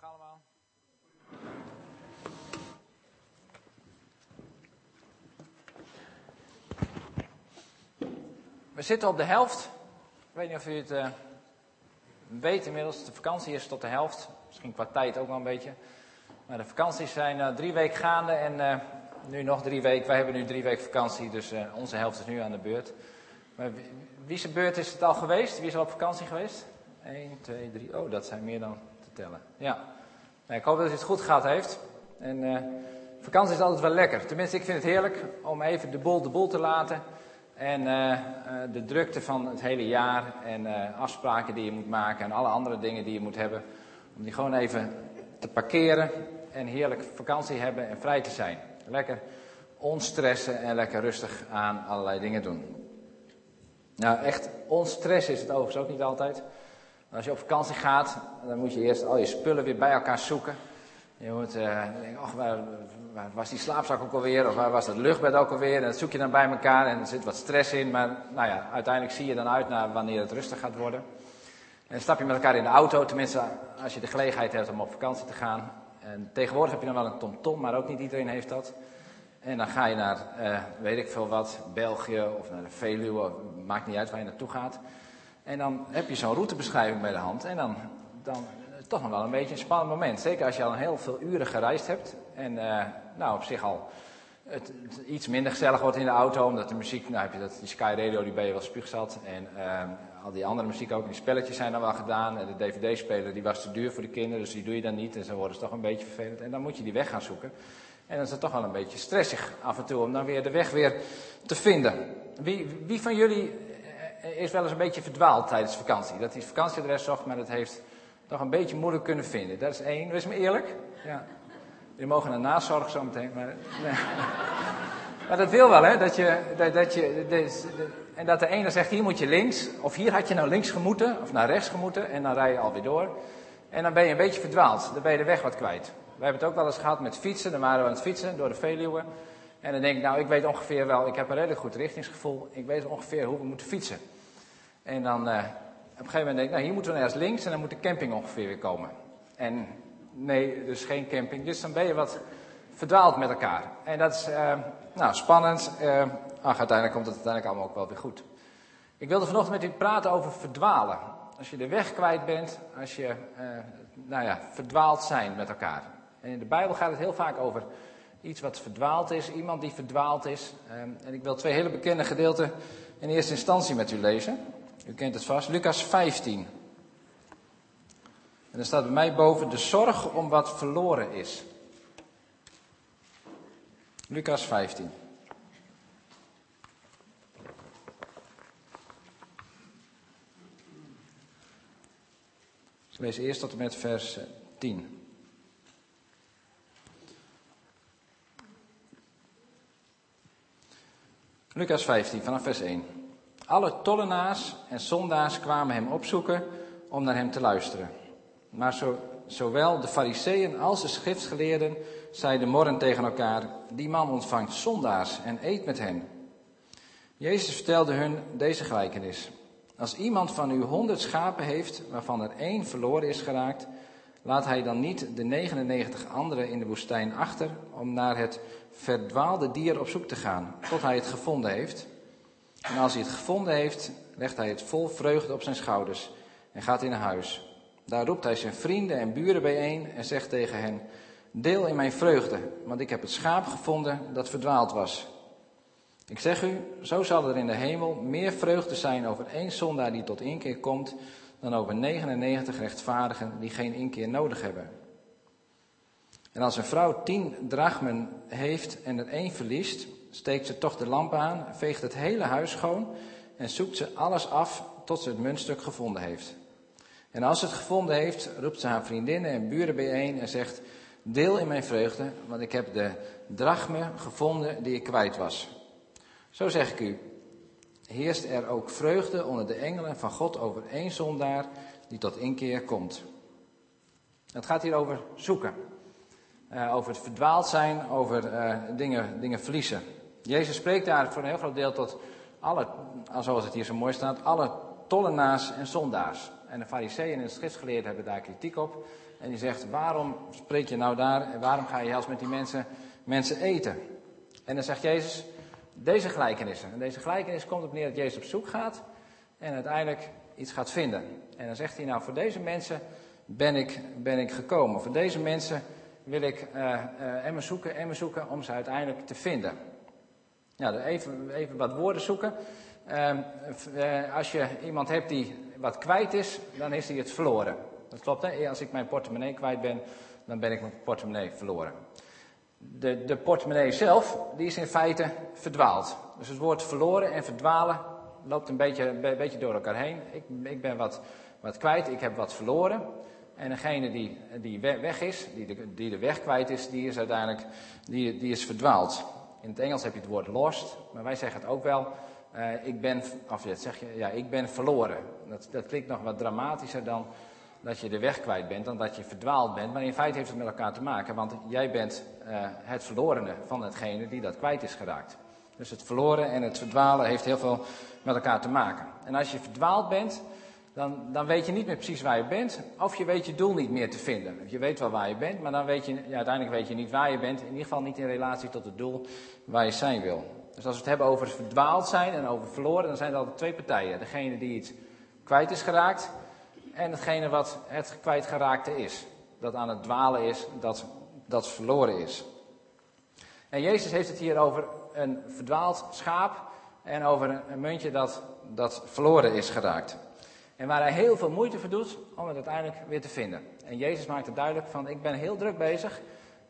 Allemaal. We zitten op de helft. Ik weet niet of u het uh, weet inmiddels. De vakantie is tot de helft. Misschien qua tijd ook wel een beetje. Maar de vakanties zijn uh, drie weken gaande en uh, nu nog drie weken. Wij hebben nu drie weken vakantie, dus onze helft is nu aan de beurt. Maar wie, wie zijn beurt is het al geweest? Wie is al op vakantie geweest? 1, 2, 3. Oh, dat zijn meer dan Ja. Nou, ik hoop dat u het goed gehad heeft. En uh, vakantie is altijd wel lekker. Tenminste, ik vind het heerlijk om even de boel de boel te laten. En uh, uh, de drukte van het hele jaar en afspraken die je moet maken en alle andere dingen die je moet hebben. Om die gewoon even te parkeren en heerlijk vakantie hebben en vrij te zijn. Lekker onstressen en lekker rustig aan allerlei dingen doen. Nou, echt onstress is het overigens ook niet altijd. Als je op vakantie gaat, dan moet je eerst al je spullen weer bij elkaar zoeken. Je moet uh, denken, waar, was die slaapzak ook alweer? Of waar was dat luchtbed ook alweer? En dat zoek je dan bij elkaar en er zit wat stress in. Maar nou ja, uiteindelijk zie je dan uit naar wanneer het rustig gaat worden. En stap je met elkaar in de auto, tenminste als je de gelegenheid hebt om op vakantie te gaan. En tegenwoordig heb je dan wel een TomTom, maar ook niet iedereen heeft dat. En dan ga je naar, uh, weet ik veel wat, België of naar de Veluwe, maakt niet uit waar je naartoe gaat. En dan heb je zo'n routebeschrijving bij de hand. En dan, dan toch nog wel een beetje een spannend moment. Zeker als je al heel veel uren gereisd hebt. En uh, nou, op zich al het, iets minder gezellig wordt in de auto. Omdat de muziek, nou heb je dat, die Sky Radio, die ben je wel spuugzat. En uh, al die andere muziek ook. Die spelletjes zijn dan wel gedaan. En de DVD-speler, die was te duur voor de kinderen. Dus die doe je dan niet. En zo worden ze toch een beetje vervelend. En dan moet je die weg gaan zoeken. En dan is het toch wel een beetje stressig af en toe om dan weer de weg weer te vinden. Wie, wie van jullie is wel eens een beetje verdwaald tijdens vakantie. Dat hij vakantieadres zocht, maar dat heeft toch een beetje moeilijk kunnen vinden. Dat is één. Wees me eerlijk. Ja. Jullie mogen een nazorg zo meteen. Maar, maar dat wil wel, hè? Dat je, dat, dat je, de, en dat de ene zegt, hier moet je links. Of hier had je nou links gemoeten, of naar rechts gemoeten. En dan rij je alweer door. En dan ben je een beetje verdwaald. Dan ben je de weg wat kwijt. We hebben het ook wel eens gehad met fietsen. Dan waren we aan het fietsen door de Veluwe. En dan denk ik, nou, ik weet ongeveer wel, ik heb een redelijk goed richtingsgevoel. Ik weet ongeveer hoe we moeten fietsen. En dan uh, op een gegeven moment denk ik, nou hier moeten we naar links en dan moet de camping ongeveer weer komen. En nee, dus geen camping. Dus dan ben je wat verdwaald met elkaar. En dat is uh, nou, spannend. Uh, ach, uiteindelijk komt het uiteindelijk allemaal ook wel weer goed. Ik wilde vanochtend met u praten over verdwalen. Als je de weg kwijt bent, als je, nou ja, verdwaald zijn met elkaar. En in de Bijbel gaat het heel vaak over iets wat verdwaald is, iemand die verdwaald is. en ik wil twee hele bekende gedeelten in eerste instantie met u lezen. U kent het vast, Lucas 15. En er staat bij mij boven de zorg om wat verloren is. Lucas 15. Ik lees eerst tot en met vers 10. Lucas 15, vanaf vers 1. Alle tollenaars en zondaars kwamen hem opzoeken om naar hem te luisteren. Maar zo, zowel de fariseeën als de schriftgeleerden zeiden morren tegen elkaar, die man ontvangt zondaars en eet met hen. Jezus vertelde hun deze gelijkenis. Als iemand van u honderd schapen heeft, waarvan er één verloren is geraakt, laat hij dan niet de 99 andere in de woestijn achter om naar het verdwaalde dier op zoek te gaan, tot hij het gevonden heeft. En als hij het gevonden heeft, legt hij het vol vreugde op zijn schouders en gaat in huis. Daar roept hij zijn vrienden en buren bijeen en zegt tegen hen: Deel in mijn vreugde, want ik heb het schaap gevonden dat verdwaald was. Ik zeg u, zo zal er in de hemel meer vreugde zijn over één zondaar die tot inkeer komt, dan over 99 rechtvaardigen die geen inkeer nodig hebben. En als een vrouw tien drachmen heeft en er één verliest, steekt ze toch de lamp aan, veegt het hele huis schoon en zoekt ze alles af tot ze het muntstuk gevonden heeft. En als ze het gevonden heeft, roept ze haar vriendinnen en buren bijeen en zegt: Deel in mijn vreugde, want ik heb de drachme gevonden die ik kwijt was. Zo zeg ik u: heerst er ook vreugde onder de engelen van God over één zondaar die tot inkeer komt. Het gaat hier over zoeken. Uh, over het verdwaald zijn, over uh, dingen, dingen verliezen. Jezus spreekt daar voor een heel groot deel tot alle, zoals het hier zo mooi staat, alle tollenaars en zondaars. En de fariseeën en de schriftgeleerden hebben daar kritiek op. En die zegt, waarom spreek je nou daar en waarom ga je juist met die mensen, mensen eten? En dan zegt Jezus, deze gelijkenissen. En deze gelijkenis komt op neer dat Jezus op zoek gaat en uiteindelijk iets gaat vinden. En dan zegt hij, nou voor deze mensen ben ik, ben ik gekomen. Voor deze mensen wil ik uh, zoeken en me zoeken om ze uiteindelijk te vinden. Nou, even, even wat woorden zoeken. Uh, als je iemand hebt die wat kwijt is, dan is hij het verloren. Dat klopt, hè? Als ik mijn portemonnee kwijt ben, dan ben ik mijn portemonnee verloren. De, de portemonnee zelf, die is in feite verdwaald. Dus het woord verloren en verdwalen loopt een beetje, een beetje door elkaar heen. Ik, ik ben wat, wat kwijt, ik heb wat verloren. En degene die, die weg is, die de, die de weg kwijt is, die is uiteindelijk die, die is verdwaald. In het Engels heb je het woord lost, maar wij zeggen het ook wel. Uh, ik ben, of zeg je, ja, ik ben verloren. Dat, dat klinkt nog wat dramatischer dan dat je de weg kwijt bent, dan dat je verdwaald bent. Maar in feite heeft het met elkaar te maken, want jij bent uh, het verlorene van hetgene die dat kwijt is geraakt. Dus het verloren en het verdwalen heeft heel veel met elkaar te maken. En als je verdwaald bent, dan, dan weet je niet meer precies waar je bent. Of je weet je doel niet meer te vinden. Je weet wel waar je bent, maar dan weet je, ja, uiteindelijk weet je niet waar je bent. In ieder geval niet in relatie tot het doel waar je zijn wil. Dus als we het hebben over verdwaald zijn en over verloren, dan zijn er altijd twee partijen. Degene die iets kwijt is geraakt en degene wat het kwijtgeraakte is. Dat aan het dwalen is, dat, dat verloren is. En Jezus heeft het hier over een verdwaald schaap en over een muntje dat, dat verloren is geraakt. En waar hij heel veel moeite voor doet om het uiteindelijk weer te vinden. En Jezus maakt het duidelijk van ik ben heel druk bezig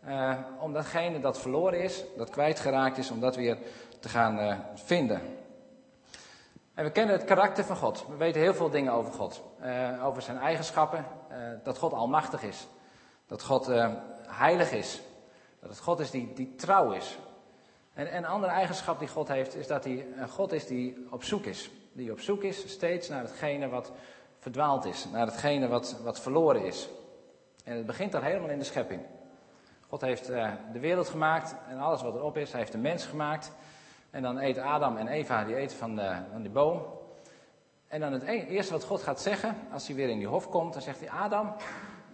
uh, om datgene dat verloren is, dat kwijtgeraakt is, om dat weer te gaan uh, vinden. En we kennen het karakter van God. We weten heel veel dingen over God. Uh, over zijn eigenschappen. dat God almachtig is. Dat God heilig is. Dat het God is die, die trouw is. En een andere eigenschap die God heeft, is dat hij een God is die op zoek is. Die op zoek is steeds naar hetgene wat verdwaald is. Naar hetgene wat, wat verloren is. En het begint dan helemaal in de schepping. God heeft uh, de wereld gemaakt en alles wat erop is. Hij heeft de mens gemaakt. En dan eten Adam en Eva, die eten van, de, van die boom. En dan het e-, eerste wat God gaat zeggen, als hij weer in die hof komt, dan zegt hij: Adam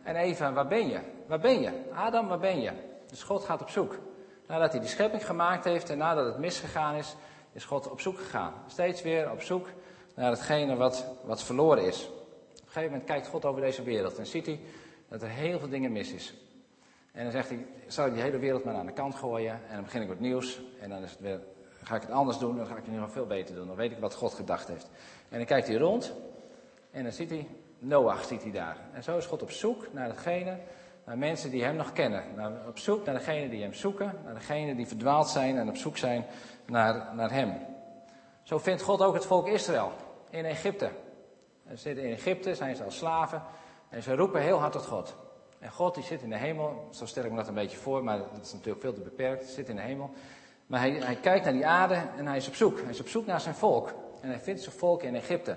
en Eva, waar ben je? Waar ben je? Adam, waar ben je? Dus God gaat op zoek. Nadat hij die schepping gemaakt heeft en nadat het misgegaan is, is God op zoek gegaan. Steeds weer op zoek naar hetgene wat, wat verloren is. Op een gegeven moment kijkt God over deze wereld en ziet hij dat er heel veel dingen mis is. En dan zegt hij, zou ik die hele wereld maar aan de kant gooien en dan begin ik wat nieuws. En dan is het weer, ga ik het anders doen, dan ga ik het nog veel beter doen. Dan weet ik wat God gedacht heeft. En dan kijkt hij rond en dan ziet hij, Noach ziet hij daar. En zo is God op zoek naar hetgene naar mensen die hem nog kennen. Naar, op zoek naar degenen die hem zoeken, naar degenen die verdwaald zijn en op zoek zijn naar, naar hem. Zo vindt God ook het volk Israël in Egypte. Ze zitten in Egypte, zijn ze als slaven en ze roepen heel hard tot God. En God die zit in de hemel, zo stel ik me dat een beetje voor, maar dat is natuurlijk veel te beperkt, zit in de hemel. Maar hij, hij kijkt naar die aarde en hij is op zoek. Hij is op zoek naar zijn volk. En hij vindt zijn volk in Egypte.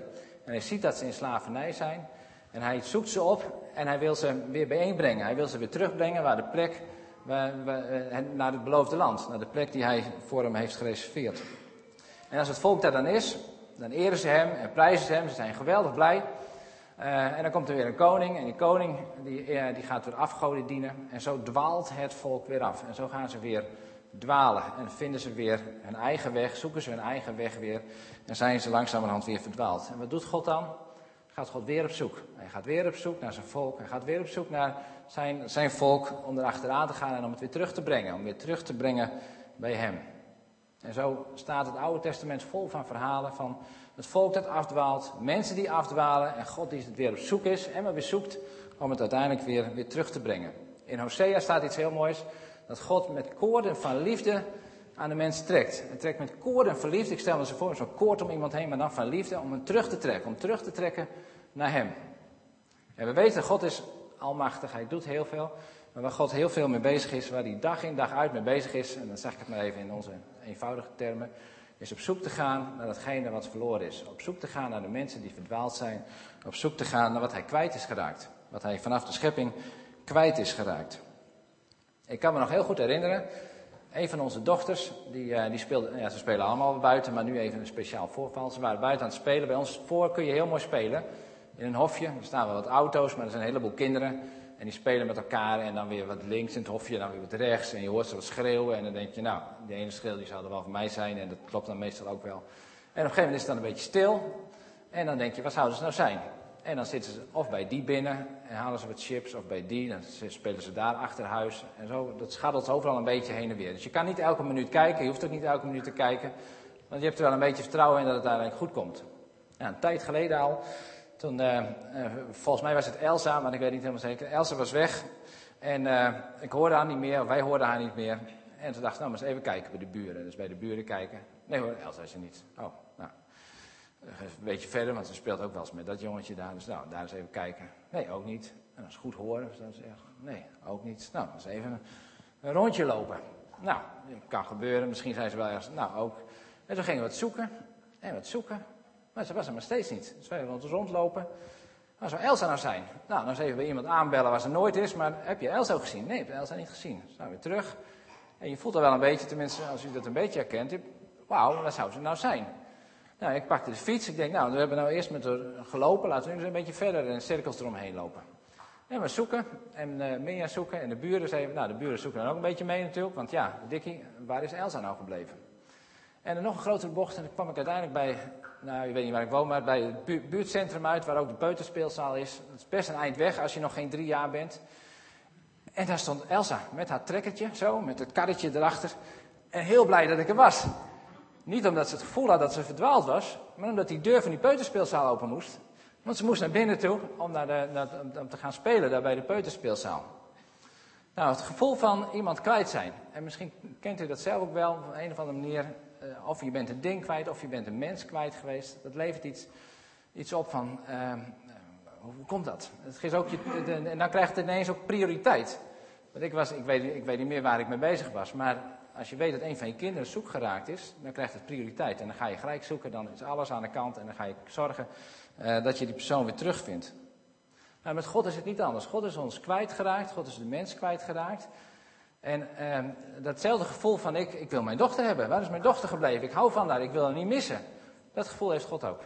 En hij ziet dat ze in slavernij zijn. En hij zoekt ze op en hij wil ze weer bijeenbrengen. Hij wil ze weer terugbrengen waar de plek, naar het beloofde land. Naar de plek die hij voor hem heeft gereserveerd. En als het volk daar dan is, dan eren ze hem en prijzen ze hem. Ze zijn geweldig blij. Uh, en dan komt er weer een koning. En die koning die, uh, die gaat weer afgoden dienen. En zo dwaalt het volk weer af. En zo gaan ze weer dwalen. En vinden ze weer hun eigen weg. Zoeken ze hun eigen weg weer. En zijn ze langzamerhand weer verdwaald. En wat doet God dan? Gaat God weer op zoek. Hij gaat weer op zoek naar zijn volk. Hij gaat weer op zoek naar zijn, zijn volk om erachteraan te gaan en om het weer terug te brengen. Om weer terug te brengen bij hem. En zo staat het Oude Testament vol van verhalen van het volk dat afdwaalt, mensen die afdwalen en God die het weer op zoek is en maar weer zoekt om het uiteindelijk weer, weer terug te brengen. In Hosea staat iets heel moois, dat God met koorden van liefde aan de mens trekt. Hij trekt met koorden van liefde. Ik stel me zo voor, zo'n koord om iemand heen, maar dan van liefde, om hem terug te trekken. Om terug te trekken naar hem. En we weten, God is almachtig, hij doet heel veel. Maar waar God heel veel mee bezig is, waar hij dag in dag uit mee bezig is, en dan zeg ik het maar even in onze eenvoudige termen, is op zoek te gaan naar datgene wat verloren is. Op zoek te gaan naar de mensen die verdwaald zijn. Op zoek te gaan naar wat hij kwijt is geraakt. Wat hij vanaf de schepping kwijt is geraakt. Ik kan me nog heel goed herinneren, een van onze dochters, die, uh, die speelde, ja, ze spelen allemaal buiten, maar nu even een speciaal voorval. Ze waren buiten aan het spelen. Bij ons voor kun je heel mooi spelen. in een hofje. Er staan wel wat auto's, maar er zijn een heleboel kinderen. En die spelen met elkaar en dan weer wat links in het hofje, dan weer wat rechts. En je hoort ze wat schreeuwen en dan denk je, nou, die ene schreeuw die zou er wel voor mij zijn. En dat klopt dan meestal ook wel. En op een gegeven moment is het dan een beetje stil. En dan denk je, wat zouden ze nou zijn? En dan zitten ze of bij die binnen en halen ze wat chips, of bij die, dan spelen ze daar achter huis. En zo, dat schattelt overal een beetje heen en weer. Dus je kan niet elke minuut kijken, je hoeft ook niet elke minuut te kijken. Want je hebt er wel een beetje vertrouwen in dat het uiteindelijk goed komt. Ja, een tijd geleden al, toen, uh, uh, volgens mij was het Elsa, maar ik weet niet helemaal zeker. Elsa was weg en uh, ik hoorde haar niet meer, of wij hoorden haar niet meer. En toen dacht nou maar eens even kijken bij de buren. Dus bij de buren kijken. Nee hoor, Elsa is er niet. Oh. Een beetje verder, want ze speelt ook wel eens met dat jongetje daar. Dus nou, daar eens even kijken. Nee, ook niet. En dat is goed horen. Dan zeg nee, ook niet. Nou, eens even een, rondje lopen. Nou, kan gebeuren. Misschien zijn ze wel ergens. Nou, ook. En toen gingen we wat zoeken. En wat zoeken. Maar ze was er maar steeds niet. Dus wij rond rondlopen. Waar zou Elsa nou zijn? Nou, dan eens even bij iemand aanbellen waar ze nooit is. Maar heb je Elsa ook gezien? Nee, heb Elsa niet gezien. Dus nou weer terug. En je voelt er wel een beetje, tenminste als u dat een beetje herkent. Wauw, waar zou ze nou zijn? Nou, ik pakte de fiets. Ik denk, nou, we hebben nou eerst met haar gelopen. Laten we nu eens een beetje verder in cirkels eromheen lopen. En we zoeken. En uh, Minja zoeken. En de buren zeiden, nou, de buren zoeken dan ook een beetje mee natuurlijk. Want ja, Dikkie, waar is Elsa nou gebleven? En nog een grotere bocht. En dan kwam ik uiteindelijk bij, nou, je weet niet waar ik woon, maar bij het bu buurtcentrum uit. Waar ook de peuterspeelzaal is. Dat is best een eind weg als je nog geen drie jaar bent. En daar stond Elsa met haar trekkertje, zo, met het karretje erachter. En heel blij dat ik er was. Niet omdat ze het gevoel had dat ze verdwaald was, maar omdat die deur van die peuterspeelzaal open moest. Want ze moest naar binnen toe om, naar naar, om te gaan spelen daar bij de peuterspeelzaal. Nou, het gevoel van iemand kwijt zijn. En misschien kent u dat zelf ook wel, op een of andere manier. Uh, of je bent een ding kwijt, of je bent een mens kwijt geweest. Dat levert iets, iets op van, uh, hoe komt dat? Het is ook je, en dan krijgt het ineens ook prioriteit. Want ik, was, ik, weet, ik weet niet meer waar ik mee bezig was, maar als je weet dat een van je kinderen zoek geraakt is, dan krijgt het prioriteit. En dan ga je gelijk zoeken, dan is alles aan de kant en dan ga je zorgen uh, dat je die persoon weer terugvindt. Nou, met God is het niet anders. God is ons kwijtgeraakt, God is de mens kwijtgeraakt. En uh, datzelfde gevoel van ik, ik wil mijn dochter hebben. Waar is mijn dochter gebleven? Ik hou van haar, ik wil haar niet missen. Dat gevoel heeft God ook.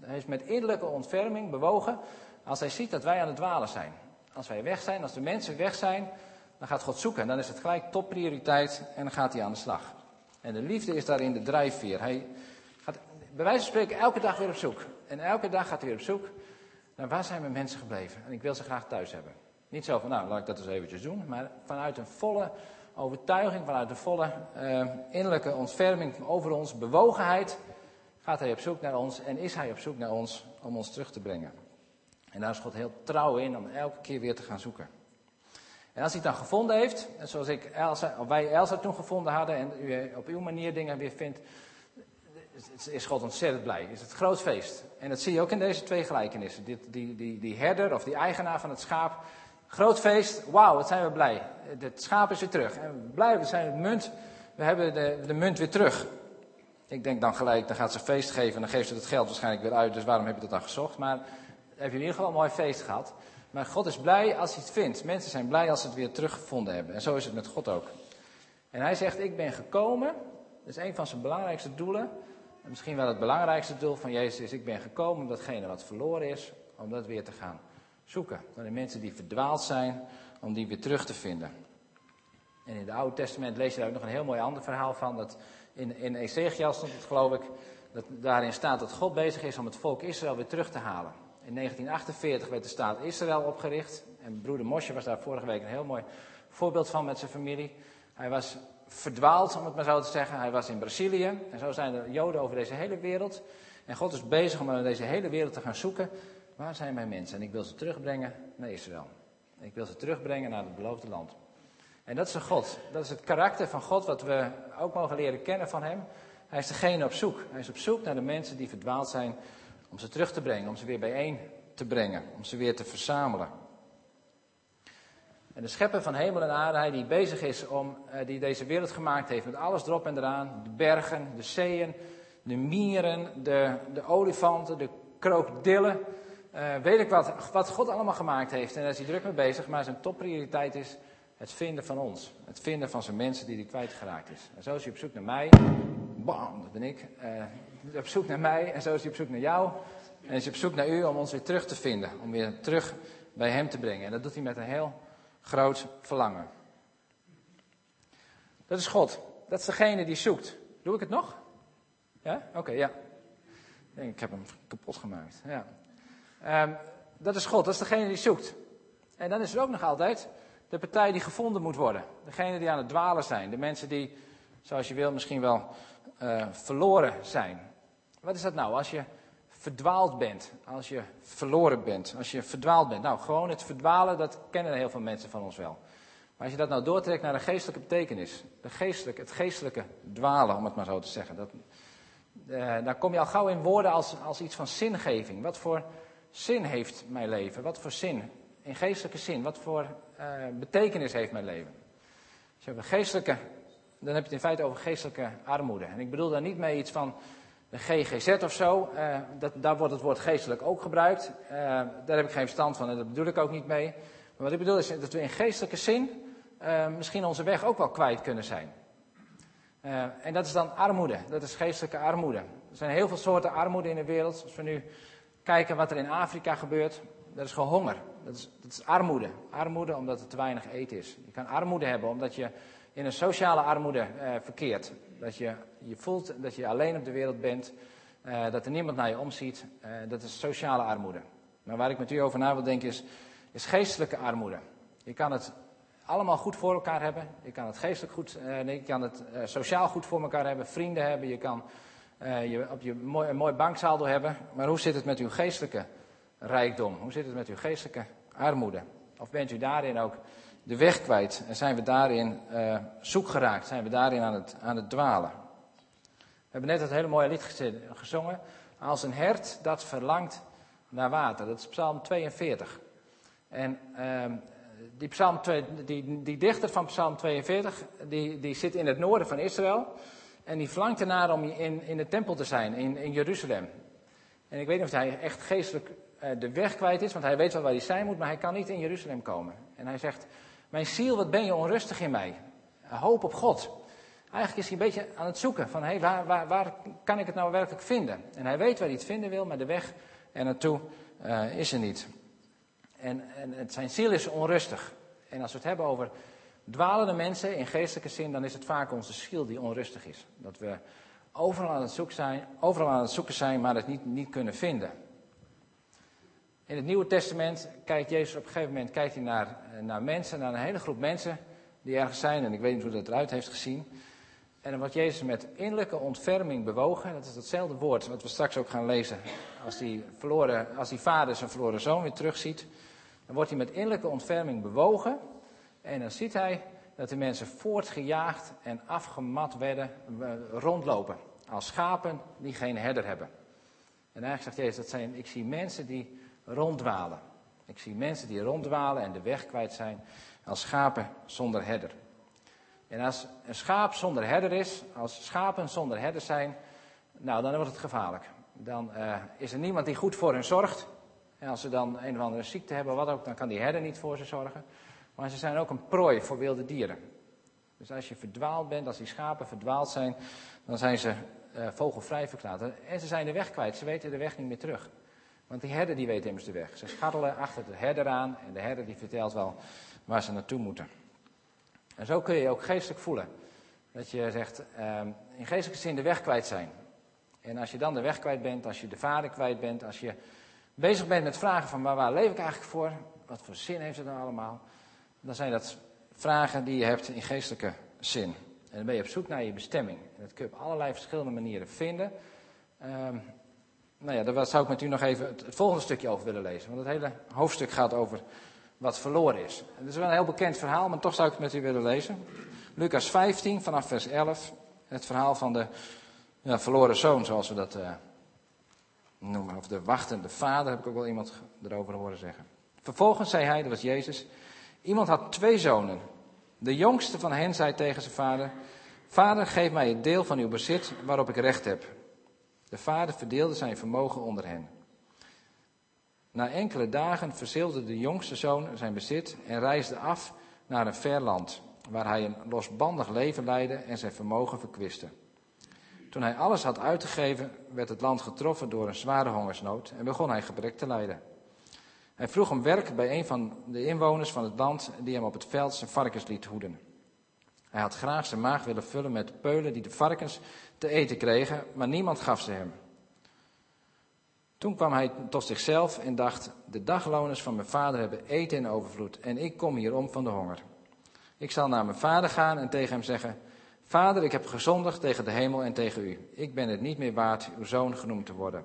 Hij is met innerlijke ontferming bewogen als hij ziet dat wij aan het dwalen zijn. Als wij weg zijn, als de mensen weg zijn, dan gaat God zoeken. En dan is het gelijk topprioriteit en dan gaat hij aan de slag. En de liefde is daarin de drijfveer. Hij gaat bij wijze van spreken elke dag weer op zoek. En elke dag gaat hij weer op zoek naar waar zijn mijn mensen gebleven. En ik wil ze graag thuis hebben. Niet zo van, nou, laat ik dat eens eventjes doen. Maar vanuit een volle overtuiging, vanuit een volle uh, innerlijke ontferming over ons, bewogenheid, gaat hij op zoek naar ons en is hij op zoek naar ons om ons terug te brengen. En daar is God heel trouw in om elke keer weer te gaan zoeken. En als hij het dan gevonden heeft, zoals ik wij Elsa toen gevonden hadden en u op uw manier dingen weer vindt, is God ontzettend blij. Is het groot feest. En dat zie je ook in deze twee gelijkenissen. Die, die, die, die herder of die eigenaar van het schaap. Groot feest, wauw, wat zijn we blij. Het schaap is weer terug. En blij, we zijn het munt, we hebben de, de munt weer terug. Ik denk dan gelijk, dan gaat ze feest geven en dan geeft ze het geld waarschijnlijk weer uit. Dus waarom heb je dat dan gezocht? Maar heb je in ieder geval een mooi feest gehad. Maar God is blij als hij het vindt. Mensen zijn blij als ze het weer teruggevonden hebben. En zo is het met God ook. En hij zegt, ik ben gekomen. Dat is een van zijn belangrijkste doelen. En misschien wel het belangrijkste doel van Jezus is, ik ben gekomen om datgene wat verloren is, om dat weer te gaan zoeken. Naar de mensen die verdwaald zijn, om die weer terug te vinden. En in het Oude Testament lees je daar ook nog een heel mooi ander verhaal van. Dat in, in Ezekiel stond het geloof ik, dat daarin staat dat God bezig is om het volk Israël weer terug te halen. In 1948 werd de staat Israël opgericht. En broeder Mosje was daar vorige week een heel mooi voorbeeld van met zijn familie. Hij was verdwaald, om het maar zo te zeggen. Hij was in Brazilië. En zo zijn er Joden over deze hele wereld. En God is bezig om in deze hele wereld te gaan zoeken. Waar zijn mijn mensen? En ik wil ze terugbrengen naar Israël. Ik wil ze terugbrengen naar het beloofde land. En dat is de God. Dat is het karakter van God wat we ook mogen leren kennen van Hem. Hij is degene op zoek. Hij is op zoek naar de mensen die verdwaald zijn om ze terug te brengen, om ze weer bijeen te brengen, om ze weer te verzamelen. En de schepper van hemel en aarde, hij die bezig is om, uh, die deze wereld gemaakt heeft met alles erop en eraan, de bergen, de zeeën, de mieren, de, de olifanten, de krokodillen, uh, weet ik wat, wat God allemaal gemaakt heeft. En daar is hij druk mee bezig, maar zijn topprioriteit is het vinden van ons. Het vinden van zijn mensen die hij kwijtgeraakt is. En zo is hij op zoek naar mij. Bam, dat ben ik. Uh, op zoek naar mij en zo is hij op zoek naar jou. En is op zoek naar u om ons weer terug te vinden, om weer terug bij hem te brengen. En dat doet hij met een heel groot verlangen. Dat is God. Dat is degene die zoekt. Doe ik het nog? Ja? Oké, ja. Ik heb hem kapot gemaakt. Ja. Um, dat is God, dat is degene die zoekt. En dan is er ook nog altijd de partij die gevonden moet worden. Degene die aan het dwalen zijn. De mensen die, zoals je wil, misschien wel uh, verloren zijn. Wat is dat nou? Als je verdwaald bent, als je verloren bent, als je verdwaald bent. Nou, gewoon het verdwalen, dat kennen heel veel mensen van ons wel. Maar als je dat nou doortrekt naar de geestelijke betekenis, de geestelijke, het geestelijke dwalen, om het maar zo te zeggen, dat, uh, dan kom je al gauw in woorden als, als iets van zingeving. Wat voor zin heeft mijn leven? Wat voor zin? In geestelijke zin, wat voor uh, betekenis heeft mijn leven? Als je geestelijke, dan heb je het in feite over geestelijke armoede. En ik bedoel daar niet mee iets van de GGZ of zo. Uh, dat, daar wordt het woord geestelijk ook gebruikt. Uh, daar heb ik geen verstand van en dat bedoel ik ook niet mee. Maar wat ik bedoel is dat we in geestelijke zin misschien onze weg ook wel kwijt kunnen zijn. en dat is dan armoede, dat is geestelijke armoede. Er zijn heel veel soorten armoede in de wereld. Als we nu kijken wat er in Afrika gebeurt, dat is gewoon honger. Dat is, dat is armoede. Armoede omdat er te weinig eten is. Je kan armoede hebben omdat je in een sociale armoede eh, verkeert. Dat je je voelt dat je alleen op de wereld bent, eh, dat er niemand naar je omziet. Uh, dat is sociale armoede. Maar waar ik met u over na wil denken is, is geestelijke armoede. Je kan het allemaal goed voor elkaar hebben. Je kan het geestelijk goed, nee, je kan het sociaal goed voor elkaar hebben, vrienden hebben. Je kan uh, je op je mooi, een mooi banksaldo hebben. Maar hoe zit het met uw geestelijke rijkdom? Hoe zit het met uw geestelijke armoede? Of bent u daarin ook de weg kwijt? En zijn we daarin uh, zoek geraakt? Zijn we daarin aan het, aan het dwalen? We hebben net het hele mooie lied gezongen. Als een hert dat verlangt naar water. Dat is Psalm 42. En uh, die, psalm, die, die dichter van Psalm 42, die, die zit in het noorden van Israël. En die verlangt ernaar om in, in de tempel te zijn, in, in Jeruzalem. En ik weet niet of hij echt geestelijk uh, de weg kwijt is, want hij weet wel waar hij zijn moet, maar hij kan niet in Jeruzalem komen. En hij zegt, mijn ziel, wat ben je onrustig in mij? Hoop op God. Eigenlijk is hij een beetje aan het zoeken van, hey, waar, waar, waar kan ik het nou werkelijk vinden? En hij weet waar hij het vinden wil, maar de weg er naartoe uh, is er niet. En, en zijn ziel is onrustig. En als we het hebben over dwalende mensen in geestelijke zin, dan is het vaak onze ziel die onrustig is. Dat we overal aan het zoeken zijn, overal aan het zoeken zijn maar het niet, niet kunnen vinden. In het Nieuwe Testament kijkt Jezus op een gegeven moment kijkt hij naar, naar mensen, naar een hele groep mensen die ergens zijn. En ik weet niet hoe dat eruit heeft gezien. En dan wordt Jezus met innerlijke ontferming bewogen. Dat is hetzelfde woord wat we straks ook gaan lezen. Als die, verloren, als die vader zijn verloren zoon weer terugziet. Dan wordt hij met innerlijke ontferming bewogen. En dan ziet hij dat de mensen voortgejaagd en afgemat werden, eh, rondlopen. Als schapen die geen herder hebben. En eigenlijk zegt Jezus, dat zijn, ik zie mensen die ronddwalen. Ik zie mensen die ronddwalen en de weg kwijt zijn als schapen zonder herder. En als een schaap zonder herder is, als schapen zonder herder zijn, nou dan wordt het gevaarlijk. Dan uh, is er niemand die goed voor hen zorgt. En als ze dan een of andere ziekte hebben, wat ook, dan kan die herder niet voor ze zorgen. Maar ze zijn ook een prooi voor wilde dieren. Dus als je verdwaald bent, als die schapen verdwaald zijn, dan zijn ze uh, vogelvrij verklaard. En ze zijn de weg kwijt, ze weten de weg niet meer terug. Want die herder die weet immers de weg. Ze scharrelen achter de herder aan en de herder die vertelt wel waar ze naartoe moeten. En zo kun je je ook geestelijk voelen. Dat je zegt, uh, in geestelijke zin de weg kwijt zijn. En als je dan de weg kwijt bent, als je de vader kwijt bent, als je bezig bent met vragen van waar, waar leef ik eigenlijk voor? Wat voor zin heeft het dan allemaal? dan zijn dat vragen die je hebt in geestelijke zin. En dan ben je op zoek naar je bestemming. En dat kun je op allerlei verschillende manieren vinden. Um, nou ja, daar zou ik met u nog even het, volgende stukje over willen lezen. Want het hele hoofdstuk gaat over wat verloren is. Het is wel een heel bekend verhaal, maar toch zou ik het met u willen lezen. Lucas 15, vanaf vers 11. Het verhaal van de ja, verloren zoon, zoals we dat uh, noemen. Of de wachtende vader, heb ik ook wel iemand erover horen zeggen. Vervolgens zei hij, dat was Jezus. Iemand had twee zonen. De jongste van hen zei tegen zijn vader: Vader, geef mij het deel van uw bezit waarop ik recht heb. De vader verdeelde zijn vermogen onder hen. Na enkele dagen verzilde de jongste zoon zijn bezit en reisde af naar een ver land, waar hij een losbandig leven leidde en zijn vermogen verkwiste. Toen hij alles had uitgegeven, werd het land getroffen door een zware hongersnood en begon hij gebrek te lijden. Hij vroeg om werk bij een van de inwoners van het land die hem op het veld zijn varkens liet hoeden. Hij had graag zijn maag willen vullen met peulen die de varkens te eten kregen, maar niemand gaf ze hem. Toen kwam hij tot zichzelf en dacht: De dagloners van mijn vader hebben eten in overvloed en ik kom hier om van de honger. Ik zal naar mijn vader gaan en tegen hem zeggen: Vader, ik heb gezondigd tegen de hemel en tegen u. Ik ben het niet meer waard uw zoon genoemd te worden.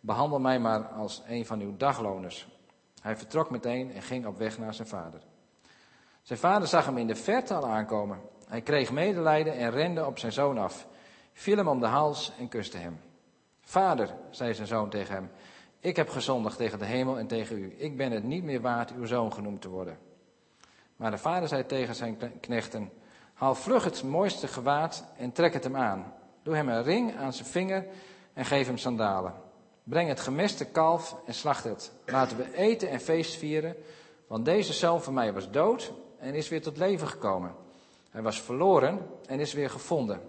Behandel mij maar als een van uw dagloners. Hij vertrok meteen en ging op weg naar zijn vader. Zijn vader zag hem in de verte al aankomen. Hij kreeg medelijden en rende op zijn zoon af, viel hem om de hals en kuste hem. Vader, zei zijn zoon tegen hem, ik heb gezondigd tegen de hemel en tegen u. Ik ben het niet meer waard uw zoon genoemd te worden. Maar de vader zei tegen zijn knechten, haal vlug het mooiste gewaad en trek het hem aan. Doe hem een ring aan zijn vinger en geef hem sandalen. Breng het gemeste kalf en slacht het. Laten we eten en feest vieren, want deze zoon van mij was dood en is weer tot leven gekomen. Hij was verloren en is weer gevonden.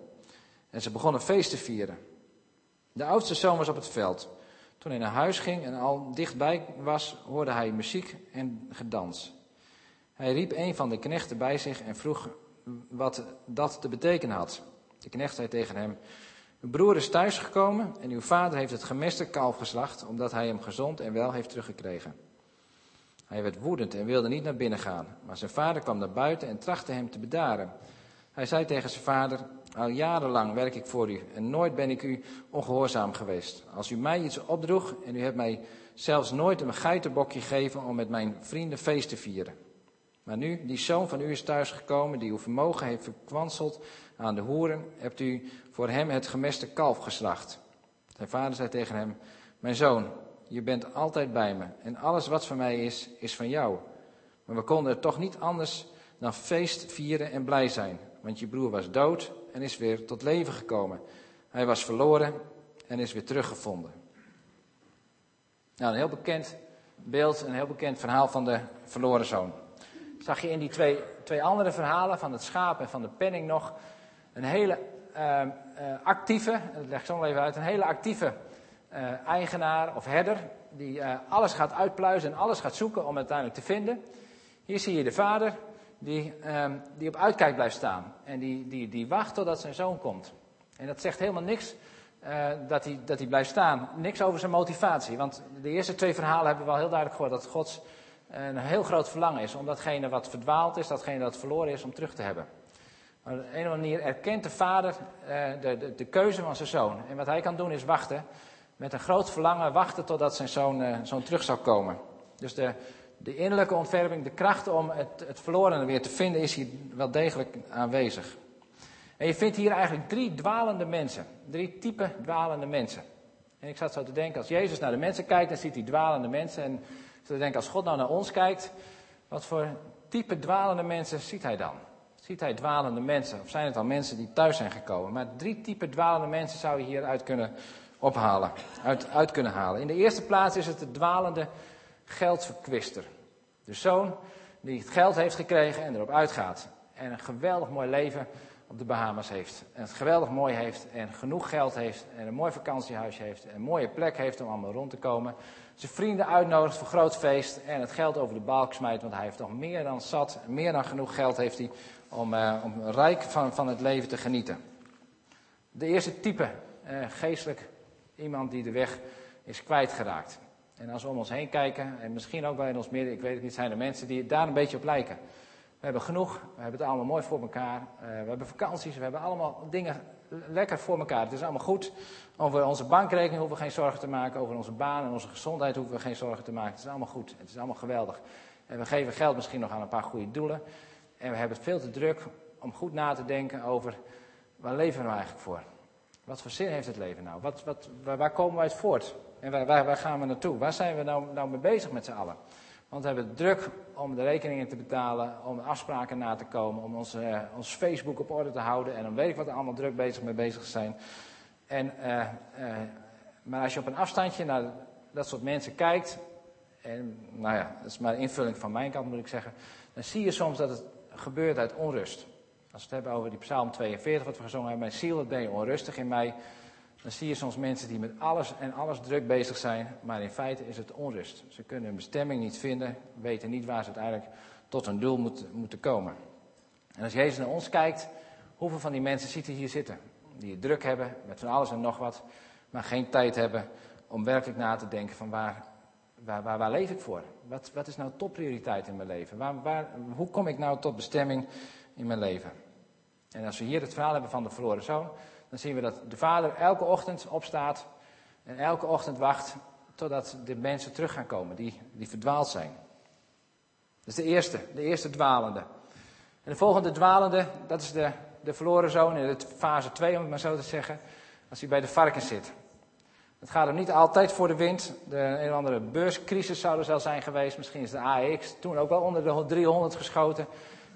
En ze begonnen feest te vieren. De oudste zoon was op het veld. Toen hij naar huis ging en al dichtbij was, hoorde hij muziek en gedans. Hij riep een van de knechten bij zich en vroeg wat dat te betekenen had. De knecht zei tegen hem: Uw broer is thuisgekomen en uw vader heeft het gemeste kalf geslacht, omdat hij hem gezond en wel heeft teruggekregen. Hij werd woedend en wilde niet naar binnen gaan, maar zijn vader kwam naar buiten en trachtte hem te bedaren. Hij zei tegen zijn vader: Al jarenlang werk ik voor u en nooit ben ik u ongehoorzaam geweest. Als u mij iets opdroeg en u hebt mij zelfs nooit een geitenbokje gegeven om met mijn vrienden feest te vieren. Maar nu die zoon van u is thuisgekomen, die uw vermogen heeft verkwanseld aan de hoeren, hebt u voor hem het gemeste kalf geslacht. Zijn vader zei tegen hem: Mijn zoon, je bent altijd bij me en alles wat van mij is, is van jou. Maar we konden toch niet anders dan feest vieren en blij zijn, want je broer was dood en is weer tot leven gekomen. Hij was verloren en is weer teruggevonden. Nou, een heel bekend beeld, een heel bekend verhaal van de verloren zoon. Zag je in die twee, twee andere verhalen van het schaap en van de penning nog een hele uh, uh, actieve, dat leg ik zo nog even uit, een hele actieve uh, eigenaar of herder die uh, alles gaat uitpluizen en alles gaat zoeken om uiteindelijk te vinden. Hier zie je de vader die, uh, die op uitkijk blijft staan en die, die, die wacht totdat zijn zoon komt. En dat zegt helemaal niks uh, dat, hij, dat hij blijft staan, niks over zijn motivatie. Want de eerste twee verhalen hebben we wel heel duidelijk gehoord dat Gods een heel groot verlangen is om datgene wat verdwaald is, datgene dat verloren is, om terug te hebben. Maar op een of andere manier erkent de vader uh, de, de, de, keuze van zijn zoon. En wat hij kan doen is wachten met een groot verlangen wachten totdat zijn zoon, uh, zoon terug zou komen. Dus de, de innerlijke ontferming, de kracht om het, het verlorene weer te vinden, is hier wel degelijk aanwezig. En je vindt hier eigenlijk drie dwalende mensen. Drie typen dwalende mensen. En ik zat zo te denken, als Jezus naar de mensen kijkt, dan ziet hij dwalende mensen. En ik te denken, als God nou naar ons kijkt, wat voor type dwalende mensen ziet hij dan? Ziet hij dwalende mensen? Of zijn het al mensen die thuis zijn gekomen? Maar drie typen dwalende mensen zou je hieruit kunnen ophalen, uit, uit kunnen halen. In de eerste plaats is het de dwalende geldverkwister. De zoon die het geld heeft gekregen en erop uitgaat. En een geweldig mooi leven op de Bahamas heeft. En het geweldig mooi heeft en genoeg geld heeft en een mooi vakantiehuisje heeft. En een mooie plek heeft om allemaal rond te komen. Zijn vrienden uitnodigt voor groot feest en het geld over de balk smijt. Want hij heeft toch meer dan zat, meer dan genoeg geld heeft hij om, uh, om rijk van, van het leven te genieten. De eerste type, uh, geestelijk Iemand die de weg is kwijtgeraakt. En als we om ons heen kijken, en misschien ook wel in ons midden, ik weet het niet, zijn er mensen die daar een beetje op lijken. We hebben genoeg, we hebben het allemaal mooi voor elkaar. Uh, we hebben vakanties, we hebben allemaal dingen lekker voor elkaar. Het is allemaal goed. Over onze bankrekening hoeven we geen zorgen te maken. Over onze baan en onze gezondheid hoeven we geen zorgen te maken. Het is allemaal goed. Het is allemaal geweldig. En we geven geld misschien nog aan een paar goede doelen. En we hebben het veel te druk om goed na te denken over waar leven we nou eigenlijk voor? Wat voor zin heeft het leven nou? Wat, wat, waar, komen we uit voort? En waar, waar, gaan we naartoe? Waar zijn we nou, nou mee bezig met z'n allen? Want we hebben het druk om de rekeningen te betalen, om afspraken na te komen, om ons, uh, ons Facebook op orde te houden en dan weet ik wat allemaal druk bezig mee bezig zijn. En, uh, uh, maar als je op een afstandje naar dat soort mensen kijkt, en nou ja, dat is maar invulling van mijn kant moet ik zeggen, dan zie je soms dat het gebeurt uit onrust. Als we het hebben over die Psalm 42, wat we gezongen hebben, mijn ziel, wat ben je onrustig in mij. Dan zie je soms mensen die met alles en alles druk bezig zijn, maar in feite is het onrust. Ze kunnen hun bestemming niet vinden, weten niet waar ze uiteindelijk tot hun doel moeten, moeten komen. En als Jezus naar ons kijkt, hoeveel van die mensen ziet hij hier zitten? Die druk hebben met van alles en nog wat, maar geen tijd hebben om werkelijk na te denken van waar, waar, waar, waar leef ik voor? Wat, wat is nou topprioriteit in mijn leven? Waar, waar, hoe kom ik nou tot bestemming in mijn leven? En als we hier het verhaal hebben van de verloren zoon, dan zien we dat de vader elke ochtend opstaat en elke ochtend wacht totdat de mensen terug gaan komen die, die verdwaald zijn. Dat is de eerste, de eerste dwalende. En de volgende dwalende, dat is de, de verloren zoon in fase 2, om het maar zo te zeggen, als hij bij de varkens zit. Het gaat hem niet altijd voor de wind. De een of andere beurscrisis zou er zelf zijn geweest. Misschien is de AEX toen ook wel onder de 300 geschoten.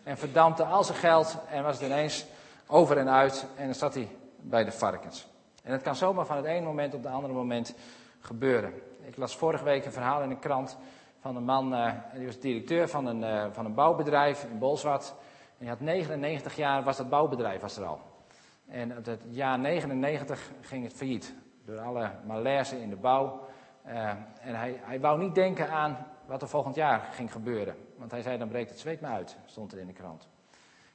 En verdampte al zijn geld en was het ineens over en uit. En dan zat hij bij de varkens. En het kan zomaar van het ene moment op het andere moment gebeuren. Ik las vorige week een verhaal in een krant van een man, uh, die was directeur van een, uh, van een bouwbedrijf in Bolsward. En hij had 99 jaar, was dat bouwbedrijf was er al. En het jaar 99 ging het failliet. Door alle malaise in de bouw. Uh, en hij, hij wou niet denken aan wat er volgend jaar ging gebeuren. Want hij zei, dan breekt het zweet me uit, stond er in de krant.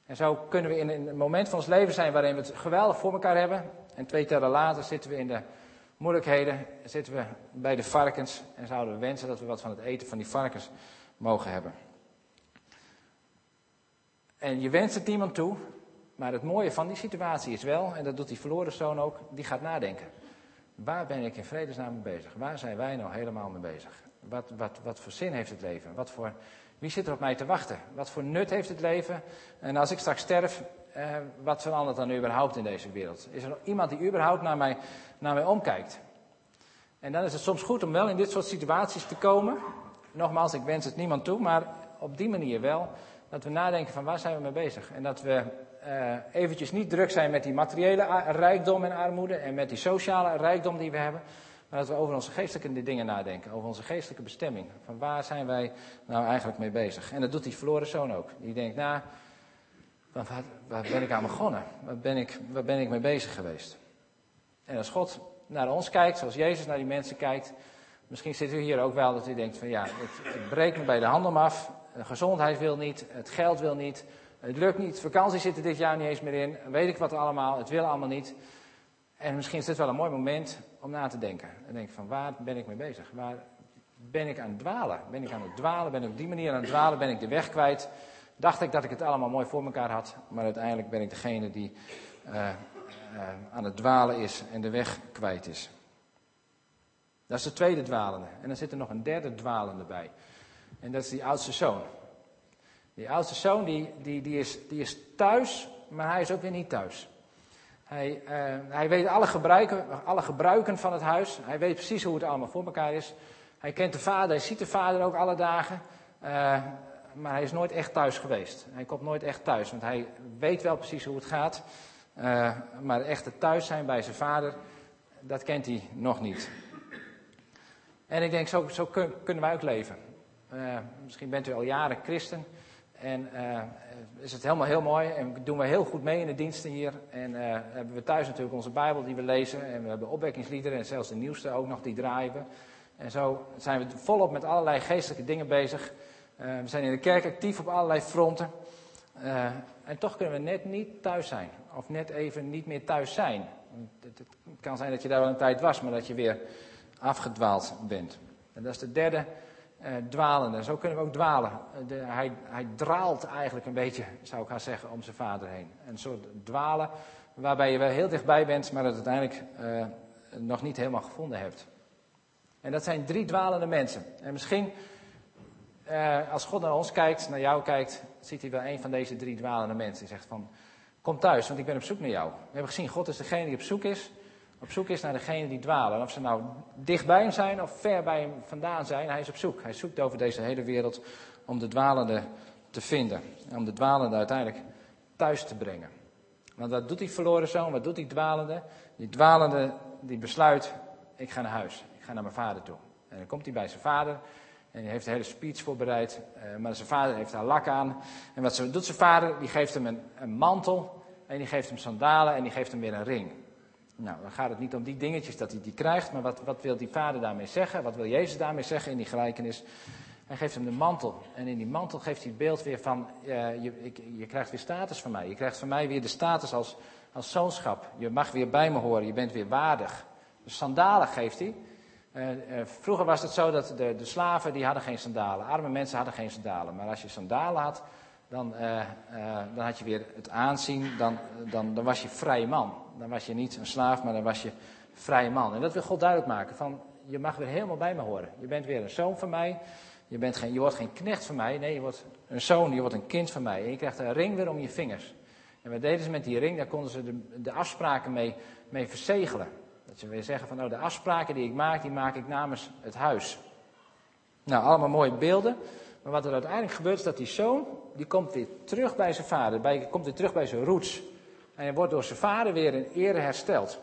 En zo kunnen we in een moment van ons leven zijn waarin we het geweldig voor elkaar hebben. En twee tellen later zitten we in de moeilijkheden, zitten we bij de varkens en zouden we wensen dat we wat van het eten van die varkens mogen hebben. En je wenst het niemand toe, maar het mooie van die situatie is wel, en dat doet die verloren zoon ook, die gaat nadenken. Waar ben ik in vredesnaam mee bezig? Waar zijn wij nou helemaal mee bezig? Wat, wat, wat voor zin heeft het leven? Wat voor, wie zit er op mij te wachten? Wat voor nut heeft het leven? En als ik straks sterf, eh, wat verandert dan überhaupt in deze wereld? Is er iemand die überhaupt naar mij, naar mij omkijkt? En dan is het soms goed om wel in dit soort situaties te komen. Nogmaals, ik wens het niemand toe, maar op die manier wel. Dat we nadenken van waar zijn we mee bezig? En dat we uh, eventjes niet druk zijn met die materiële rijkdom en armoede en met die sociale rijkdom die we hebben. Maar dat we over onze geestelijke dingen nadenken, over onze geestelijke bestemming. Van waar zijn wij nou eigenlijk mee bezig? En dat doet die verloren zoon ook. Die denkt, nou, waar, waar ben ik aan begonnen? Waar ben ik, waar ben ik mee bezig geweest? En als God naar ons kijkt, zoals Jezus naar die mensen kijkt, misschien zit u hier ook wel dat u denkt van ja, het, het breekt me bij de handel af, de gezondheid wil niet, het geld wil niet, het lukt niet, vakantie zit er dit jaar niet eens meer in, weet ik wat allemaal, het wil allemaal niet. En misschien is dit wel een mooi moment om na te denken. En denk van waar ben ik mee bezig? Waar ben ik aan het dwalen? Ben ik aan het dwalen? Ben ik op die manier aan het dwalen? Ben ik de weg kwijt? Dacht ik dat ik het allemaal mooi voor elkaar had, maar uiteindelijk ben ik degene die uh, uh, aan het dwalen is en de weg kwijt is. Dat is de tweede dwalende. En dan zit er nog een derde dwalende bij. En dat is die oudste zoon. Die oudste zoon die, die, die, is, die is thuis, maar hij is ook weer niet thuis. Hij, uh, hij weet alle gebruiken, alle gebruiken van het huis. Hij weet precies hoe het allemaal voor elkaar is. Hij kent de vader, hij ziet de vader ook alle dagen. Uh, maar hij is nooit echt thuis geweest. Hij komt nooit echt thuis, want hij weet wel precies hoe het gaat. Uh, maar echt het thuis zijn bij zijn vader, dat kent hij nog niet. En ik denk, zo, zo kunnen wij ook leven. misschien bent u al jaren christen. En is het helemaal heel mooi. En doen we heel goed mee in de diensten hier. En uh, hebben we thuis natuurlijk onze Bijbel die we lezen. En we hebben opwekkingsliederen en zelfs de nieuwste ook nog, die draaien. En zo zijn we volop met allerlei geestelijke dingen bezig. Uh, we zijn in de kerk actief op allerlei fronten. en toch kunnen we net niet thuis zijn. Of net even niet meer thuis zijn. Het, het kan zijn dat je daar wel een tijd was, maar dat je weer afgedwaald bent. En dat is de derde uh, dwalende. Zo kunnen we ook dwalen. De, hij, hij draalt eigenlijk een beetje, zou ik gaan zeggen, om zijn vader heen. Een soort dwalen waarbij je wel heel dichtbij bent, maar het uiteindelijk uh, nog niet helemaal gevonden hebt. En dat zijn drie dwalende mensen. En misschien, uh, als God naar ons kijkt, naar jou kijkt, ziet hij wel een van deze drie dwalende mensen. Die zegt van, kom thuis, want ik ben op zoek naar jou. We hebben gezien, God is degene die op zoek is op zoek is naar degene die dwalen. of ze nou dicht bij hem zijn of ver bij hem vandaan zijn, hij is op zoek. Hij zoekt over deze hele wereld om de dwalende te vinden. En om de dwalende uiteindelijk thuis te brengen. Want wat doet die verloren zoon? Wat doet die dwalende? Die dwalende die besluit, ik ga naar huis. Ik ga naar mijn vader toe. En dan komt hij bij zijn vader. En die heeft een hele speech voorbereid. Uh, maar zijn vader heeft daar lak aan. En wat doet zijn vader? Die geeft hem een, mantel. En die geeft hem sandalen. En die geeft hem weer een ring. Nou, dan gaat het niet om die dingetjes dat hij die krijgt. Maar wat, wat wil die vader daarmee zeggen? Wat wil Jezus daarmee zeggen in die gelijkenis? Hij geeft hem de mantel. En in die mantel geeft hij het beeld weer van: uh, je, ik, je krijgt weer status van mij. Je krijgt van mij weer de status als, als zoonschap. Je mag weer bij me horen. Je bent weer waardig. Dus sandalen geeft hij. Uh, uh, vroeger was het zo dat de, de, slaven die hadden geen sandalen. Arme mensen hadden geen sandalen. Maar als je sandalen had, dan, dan had je weer het aanzien. Dan, dan, dan was je vrije man. Dan was je niet een slaaf, maar dan was je vrije man. En dat wil God duidelijk maken. Van, je mag weer helemaal bij me horen. Je bent weer een zoon van mij. Je, bent geen, je wordt geen knecht van mij. Nee, je wordt een zoon, je wordt een kind van mij. En je krijgt een ring weer om je vingers. En wat deden ze met die ring? Daar konden ze de, de afspraken mee, mee verzegelen. Dat ze weer zeggen van, nou, de afspraken die ik maak, die maak ik namens het huis. Nou, allemaal mooie beelden. Maar wat er uiteindelijk gebeurt, is dat die zoon, die komt weer terug bij zijn vader. Bij, komt weer terug bij zijn roots. En hij wordt door zijn vader weer in ere hersteld.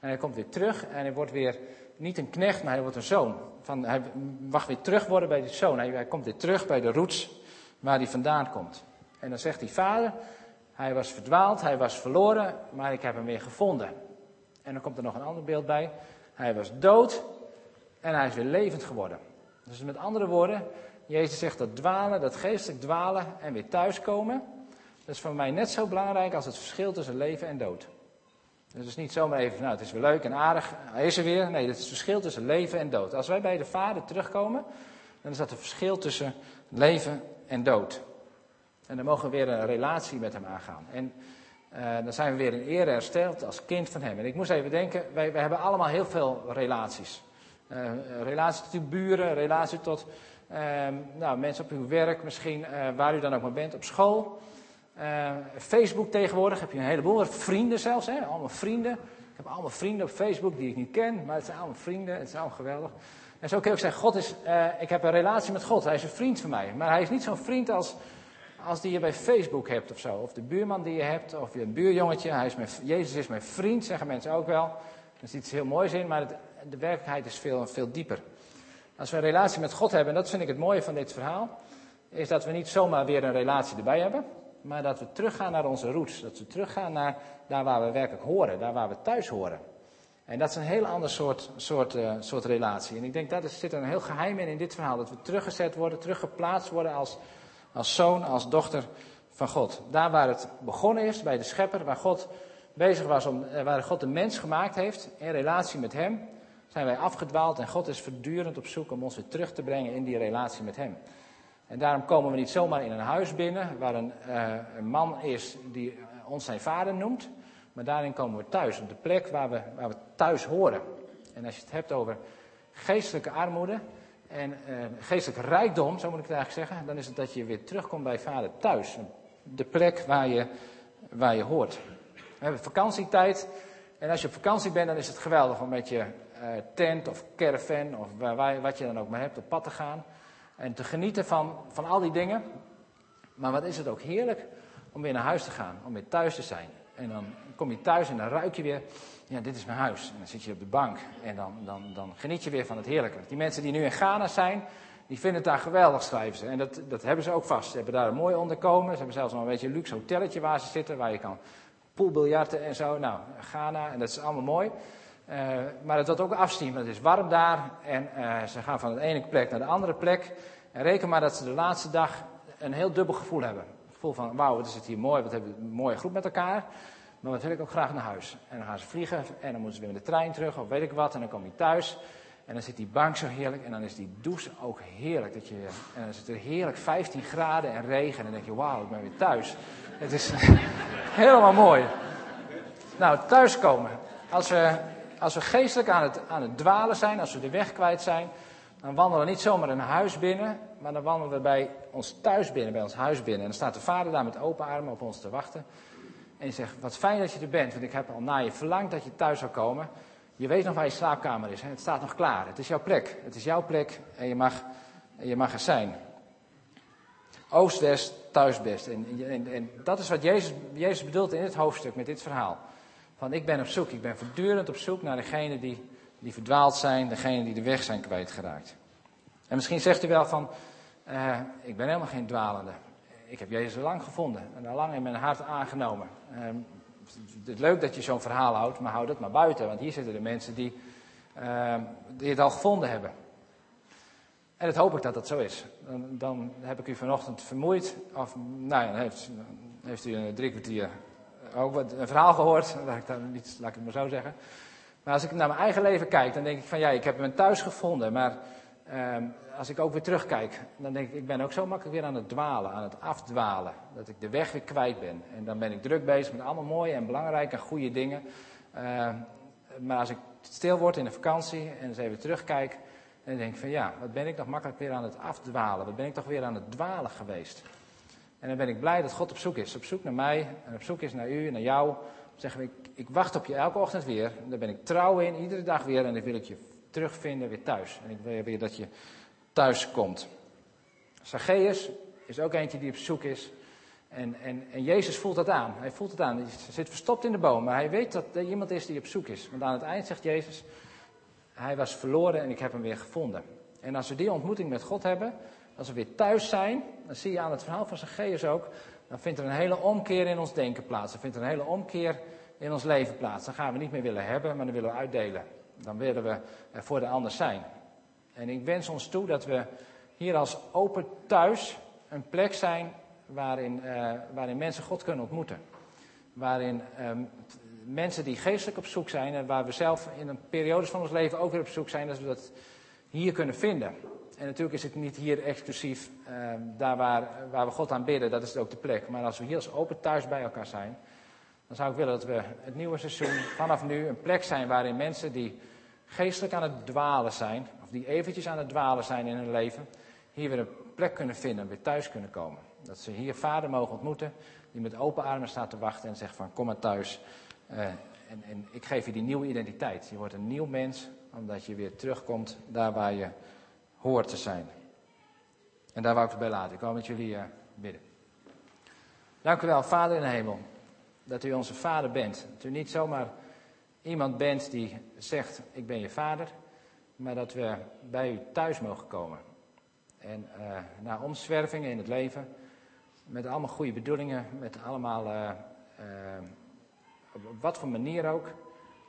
En hij komt weer terug en hij wordt weer niet een knecht, maar hij wordt een zoon. Van, hij mag weer terug worden bij die zoon. Hij, hij komt weer terug bij de roots waar hij vandaan komt. En dan zegt die vader, hij was verdwaald, hij was verloren, maar ik heb hem weer gevonden. En dan komt er nog een ander beeld bij. Hij was dood en hij is weer levend geworden. Dus met andere woorden, Jezus zegt dat dwalen, dat geestelijk dwalen en weer thuiskomen, dat is voor mij net zo belangrijk als het verschil tussen leven en dood. Dus het is niet zomaar even, nou het is weer leuk en aardig, hij is er weer. Nee, het is het verschil tussen leven en dood. Als wij bij de Vader terugkomen, dan is dat het verschil tussen leven en dood. En dan mogen we weer een relatie met hem aangaan. En uh, dan zijn we weer in ere hersteld als kind van hem. En ik moest even denken, wij, wij hebben allemaal heel veel relaties. Uh, relatie tot uw buren, relatie tot nou, mensen op uw werk misschien, uh, waar u dan ook maar bent, op school. Facebook tegenwoordig heb je een heleboel, vrienden zelfs, hè? allemaal vrienden. Ik heb allemaal vrienden op Facebook die ik niet ken, maar het zijn allemaal vrienden, het is allemaal geweldig. En zo kun je ook zeggen, God is, ik heb een relatie met God, hij is een vriend van mij. Maar hij is niet zo'n vriend als als die je bij Facebook hebt of zo. Of de buurman die je hebt, of je buurjongetje. Hij is mijn, Jezus is mijn vriend, zeggen mensen ook wel. Er zit iets heel moois in, maar de werkelijkheid is veel, veel dieper. Als we een relatie met God hebben, en dat vind ik het mooie van dit verhaal, is dat we niet zomaar weer een relatie erbij hebben, maar dat we teruggaan naar onze roots. Dat we teruggaan naar daar waar we werkelijk horen, daar waar we thuis horen. En dat is een heel ander soort, soort, uh, soort relatie. En ik denk dat er zit een heel geheim in in dit verhaal. Dat we teruggezet worden, teruggeplaatst worden als als zoon, als dochter van God. Daar waar het begonnen is, bij de schepper, waar God bezig was om, eh, waar God de mens gemaakt heeft, in relatie met hem, zijn wij afgedwaald en God is voortdurend op zoek om ons weer terug te brengen in die relatie met hem. En daarom komen we niet zomaar in een huis binnen waar een, uh, een man is die eh, ons zijn vader noemt, maar daarin komen we thuis, op de plek waar we, waar we thuis horen. En als je het hebt over geestelijke armoede, en uh, geestelijk rijkdom, zo moet ik het eigenlijk zeggen, dan is het dat je weer terugkomt bij vader thuis. De plek waar je, waar je hoort. We hebben vakantietijd. En als je op vakantie bent, dan is het geweldig om met je tent of caravan of waar, wat je dan ook maar hebt op pad te gaan. En te genieten van, van al die dingen. Maar wat is het ook heerlijk om weer naar huis te gaan, om weer thuis te zijn. En dan kom je thuis en dan ruik je weer ja, dit is mijn huis. En dan zit je op de bank en dan, dan, dan geniet je weer van het heerlijke. Die mensen die nu in Ghana zijn, die vinden het daar geweldig, schrijven ze. En dat, dat hebben ze ook vast. Ze hebben daar een mooi onderkomen. Ze hebben zelfs nog een beetje een luxe hotelletje waar ze zitten, waar je kan poolbiljarten en zo. Nou, Ghana, en dat is allemaal mooi. Uh, maar het wordt ook afzien, want het is warm daar. En uh, ze gaan van de ene plek naar de andere plek. En reken maar dat ze de laatste dag een heel dubbel gevoel hebben. Het gevoel van, wauw, wat is het hier mooi, wat hebben we een mooie groep met elkaar. Maar wat wil ik ook graag naar huis. En dan gaan ze vliegen en dan moeten ze weer met de trein terug of weet ik wat. En dan kom je thuis en dan zit die bank zo heerlijk en dan is die douche ook heerlijk. Dat je, en dan zit er heerlijk 15 graden en regen en dan denk je, wauw, ik ben weer thuis. Het is helemaal mooi. Nou, thuiskomen. Als we, als we geestelijk aan het, aan het dwalen zijn, als we de weg kwijt zijn, dan wandelen we niet zomaar een huis binnen, maar dan wandelen we bij ons thuis binnen, bij ons huis binnen. En dan staat de vader daar met open armen op ons te wachten. En je zegt, wat fijn dat je er bent, want ik heb al naar je verlangd dat je thuis zou komen. Je weet nog waar je slaapkamer is, hè? het staat nog klaar. Het is jouw plek, het is jouw plek en je mag, je mag er zijn. Oost-West, thuis-best. En, en, en, dat is wat Jezus, Jezus bedoelt in dit hoofdstuk met dit verhaal. Van ik ben op zoek, ik ben voortdurend op zoek naar degenen die, die verdwaald zijn, degenen die de weg zijn kwijtgeraakt. En misschien zegt u wel van, uh, ik ben helemaal geen dwalende. Ik heb Jezus lang gevonden en al lang in mijn hart aangenomen. Uh, het is leuk dat je zo'n verhaal houdt, maar houd het maar buiten. Want hier zitten de mensen die, uh, die het al gevonden hebben. En dat hoop ik dat dat zo is. Dan, dan heb ik u vanochtend vermoeid. Of, nou ja, dan heeft, heeft u een drie kwartier ook wat, een verhaal gehoord. Laat ik, niet, ik het maar zo zeggen. Maar als ik naar mijn eigen leven kijk, dan denk ik van ja, ik heb mijn thuis gevonden. Maar ehm, als ik ook weer terugkijk, dan denk ik, ik ben ook zo makkelijk weer aan het dwalen, aan het afdwalen. Dat ik de weg weer kwijt ben. En dan ben ik druk bezig met allemaal mooie en belangrijke en goede dingen. Ehm, maar als ik stil word in de vakantie en eens even terugkijk, dan denk ik van ja, wat ben ik nog makkelijk weer aan het afdwalen. Wat ben ik toch weer aan het dwalen geweest. En dan ben ik blij dat God op zoek is. Op zoek naar mij en op zoek is naar u en naar jou. Zeggen we, ik, ik wacht op je elke ochtend weer. En daar ben ik trouw in, iedere dag weer. En dan wil ik je terugvinden weer thuis. En ik wil weer dat je thuis komt. Zacchaeus is ook eentje die op zoek is. En, en, en Jezus voelt dat aan. Hij voelt het aan. Hij zit verstopt in de boom. Maar hij weet dat er iemand is die op zoek is. Want aan het eind zegt Jezus, hij was verloren en ik heb hem weer gevonden. En als we die ontmoeting met God hebben, als we weer thuis zijn, dan zie je aan het verhaal van Zacchaeus ook, dan vindt er een hele omkeer in ons denken plaats. Dan vindt er een hele omkeer in ons leven plaats. Dan gaan we niet meer willen hebben, maar dan willen we uitdelen. Dan willen we voor de ander zijn. En ik wens ons toe dat we hier als open thuis een plek zijn waarin, uh, waarin mensen God kunnen ontmoeten. Waarin um, mensen die geestelijk op zoek zijn en waar we zelf in een periodes van ons leven ook weer op zoek zijn, dat we dat hier kunnen vinden. En natuurlijk is het niet hier exclusief, uh, daar waar, waar we God aan bidden, dat is ook de plek. Maar als we hier als open thuis bij elkaar zijn, dan zou ik willen dat we het nieuwe seizoen vanaf nu een plek zijn waarin mensen die geestelijk aan het dwalen zijn, of die eventjes aan het dwalen zijn in hun leven, hier weer een plek kunnen vinden, weer thuis kunnen komen. Dat ze hier vader mogen ontmoeten, die met open armen staat te wachten en zegt van kom maar thuis. Uh, en, en ik geef je die nieuwe identiteit. Je wordt een nieuw mens, omdat je weer terugkomt daar waar je hoort te zijn. En daar wou ik het bij laten. Ik wou met jullie uh, bidden. Dank u wel, Vader in de hemel, dat u onze Vader bent. Dat u niet zomaar iemand bent die zegt, ik ben je Vader, maar dat we bij u thuis mogen komen. En uh, na omzwervingen in het leven, met allemaal goede bedoelingen, met allemaal, uh, op wat voor manier ook,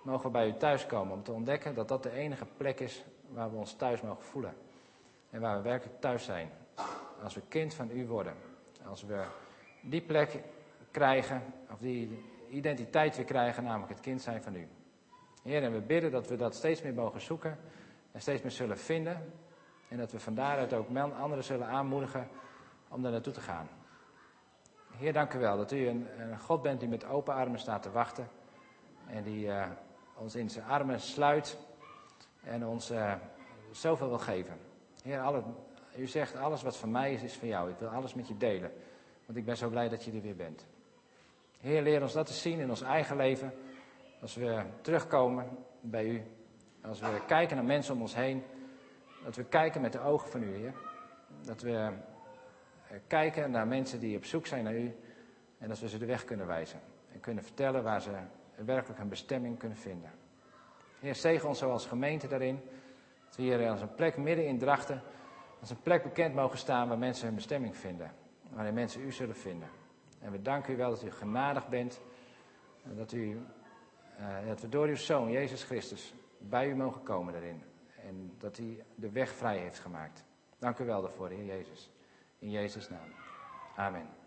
mogen we bij u thuis komen om te ontdekken dat dat de enige plek is waar we ons thuis mogen voelen en waar we werkelijk thuis zijn. Als we kind van u worden. Als we die plek krijgen, of die identiteit weer krijgen, namelijk het kind zijn van u. Heer, en we bidden dat we dat steeds meer mogen zoeken en steeds meer zullen vinden. En dat we van daaruit ook anderen zullen aanmoedigen om daar naartoe te gaan. Heer, dank u wel dat u een, een God bent die met open armen staat te wachten. En die uh, ons in zijn armen sluit en ons uh, zoveel wil geven. Heer, alle, u zegt alles wat van mij is, is van jou. Ik wil alles met je delen. Want ik ben zo blij dat je er weer bent. Heer, leer ons dat te zien in ons eigen leven. Als we terugkomen bij u. Als we kijken naar mensen om ons heen. Dat we kijken met de ogen van u, Heer. Dat we eh, kijken naar mensen die op zoek zijn naar u. En dat we ze de weg kunnen wijzen. En kunnen vertellen waar ze werkelijk een bestemming kunnen vinden. Heer, zegen ons zoals gemeente daarin. Dat we hier als een plek midden in Drachten, als een plek bekend mogen staan waar mensen hun bestemming vinden. Waarin mensen u zullen vinden. En we danken u wel dat u genadig bent. En dat, u, uh, dat we door uw Zoon, Jezus Christus, bij u mogen komen daarin. En dat hij de weg vrij heeft gemaakt. Dank u wel daarvoor, Heer Jezus. In Jezus' naam. Amen.